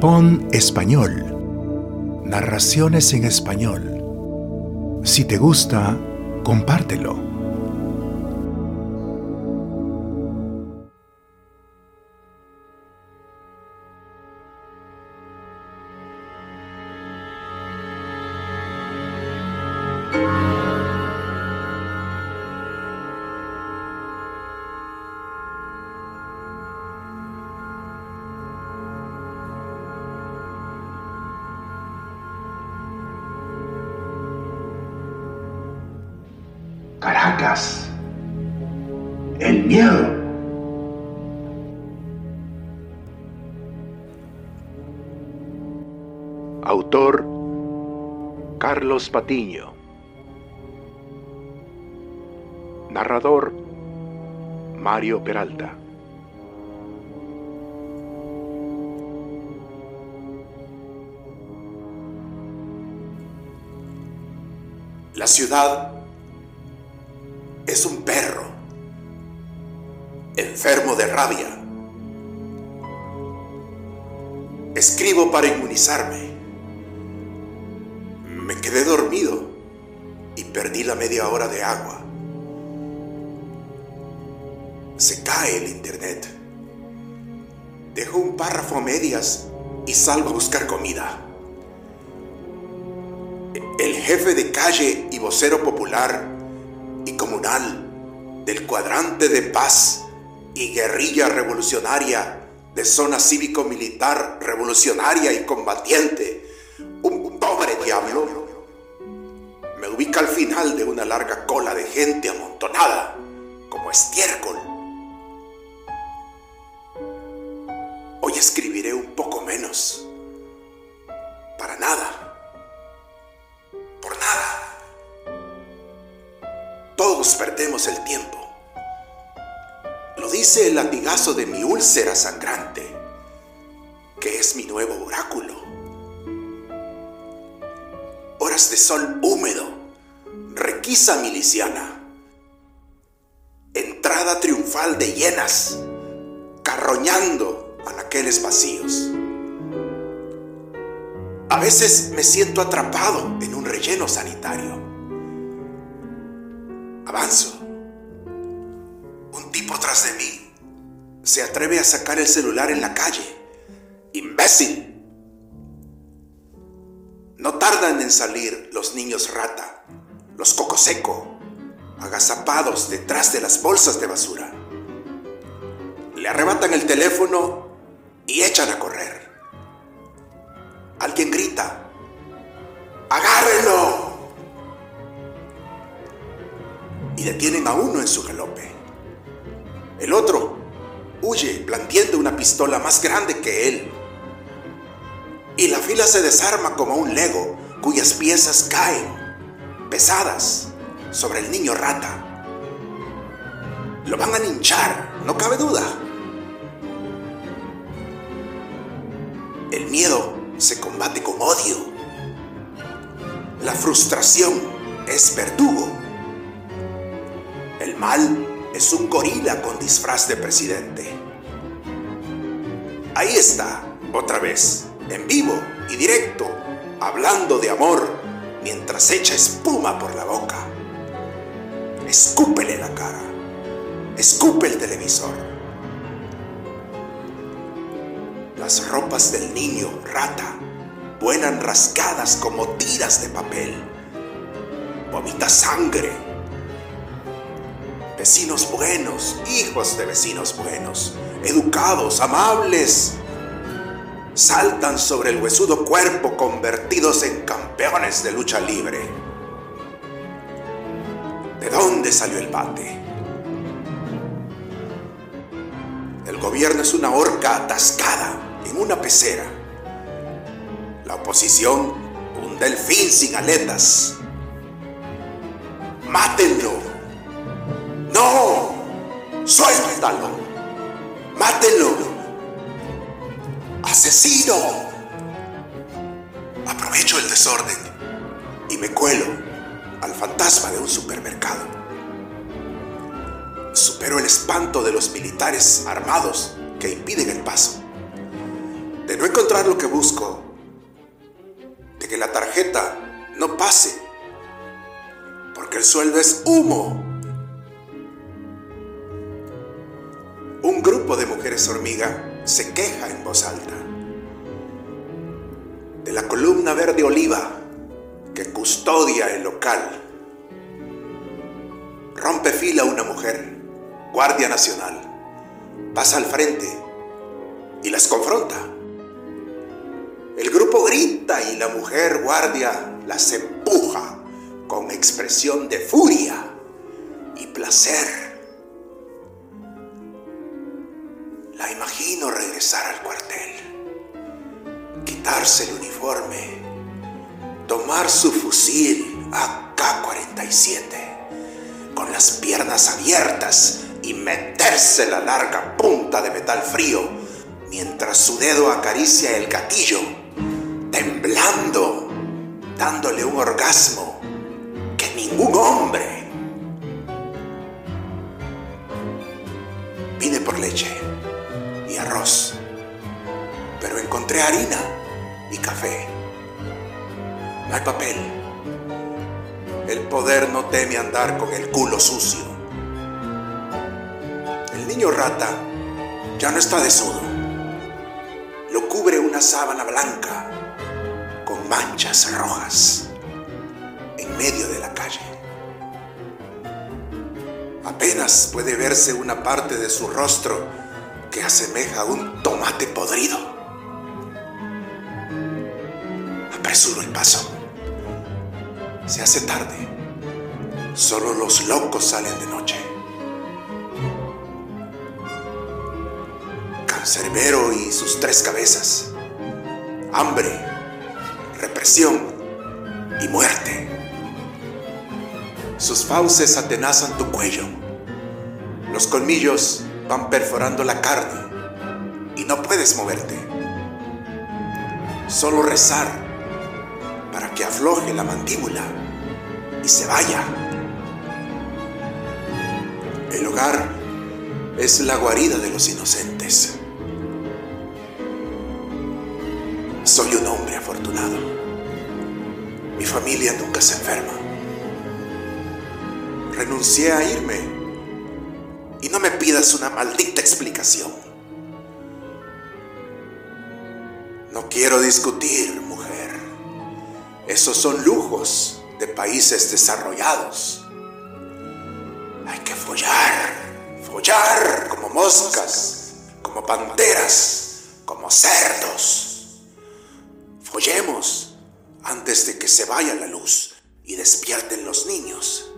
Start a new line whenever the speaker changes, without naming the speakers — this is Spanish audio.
Pon español. Narraciones en español. Si te gusta, compártelo.
El miedo.
Autor Carlos Patiño. Narrador Mario Peralta.
La ciudad es un perro, enfermo de rabia. Escribo para inmunizarme. Me quedé dormido y perdí la media hora de agua. Se cae el internet. Dejo un párrafo a medias y salgo a buscar comida. El jefe de calle y vocero popular del cuadrante de paz y guerrilla revolucionaria de zona cívico-militar revolucionaria y combatiente, un pobre diablo, me ubica al final de una larga cola de gente amontonada como estiércol. Hoy escribiré un poco menos. Lo dice el latigazo de mi úlcera sangrante, que es mi nuevo oráculo. Horas de sol húmedo, requisa miliciana, entrada triunfal de hienas, carroñando anaqueles vacíos. A veces me siento atrapado en un relleno sanitario Avanzo. Se atreve a sacar el celular en la calle. ¡Imbécil! No tardan en salir los niños rata, los coco seco, agazapados detrás de las bolsas de basura. Le arrebatan el teléfono y echan a correr. Alguien grita, ¡agárrenlo! y detienen a uno en su galope. El otro huye blandiendo una pistola más grande que él. Y la fila se desarma como un lego cuyas piezas caen, pesadas, sobre el niño rata. Lo van a linchar, no cabe duda. El miedo se combate con odio. La frustración es verdugo. El mal es un gorila con disfraz de presidente. Ahí está, otra vez, en vivo y directo, hablando de amor mientras echa espuma por la boca. Escúpele la cara. Escupe el televisor. Las ropas del niño rata vuelan rascadas como tiras de papel. Vomita sangre vecinos buenos, hijos de vecinos buenos, educados, amables, saltan sobre el huesudo cuerpo convertidos en campeones de lucha libre. ¿De dónde salió el bate? El gobierno es una horca atascada en una pecera. La oposición, un delfín sin aletas. ¡Mátenlo! No, suéltalo, mátelo, asesino. Aprovecho el desorden y me cuelo al fantasma de un supermercado. Supero el espanto de los militares armados que impiden el paso. de no encontrar lo que busco, de que la tarjeta no pase, porque el sueldo es humo. Grupo de mujeres hormiga se queja en voz alta de la columna verde oliva que custodia el local. Rompe fila una mujer, guardia nacional, pasa al frente y las confronta. El grupo grita y la mujer guardia las empuja con expresión de furia y placer. Imagino regresar al cuartel, quitarse el uniforme, tomar su fusil AK-47 con las piernas abiertas y meterse la larga punta de metal frío mientras su dedo acaricia el gatillo, temblando, dándole un orgasmo que ningún hombre. Vine por leche arroz, pero encontré harina y café. No hay papel. El poder no teme andar con el culo sucio. El niño rata ya no está desnudo. Lo cubre una sábana blanca con manchas rojas en medio de la calle. Apenas puede verse una parte de su rostro que asemeja a un tomate podrido. Apresuro el paso. Se hace tarde. Solo los locos salen de noche. Cancerbero y sus tres cabezas. Hambre, represión y muerte. Sus fauces atenazan tu cuello. Los colmillos van perforando la carne y no puedes moverte. Solo rezar para que afloje la mandíbula y se vaya. El hogar es la guarida de los inocentes. Soy un hombre afortunado. Mi familia nunca se enferma. Renuncié a irme y no me pidas una maldita explicación. No quiero discutir, mujer. Esos son lujos de países desarrollados. Hay que follar, follar como moscas, como panteras, como cerdos. Follemos antes de que se vaya la luz y despierten los niños.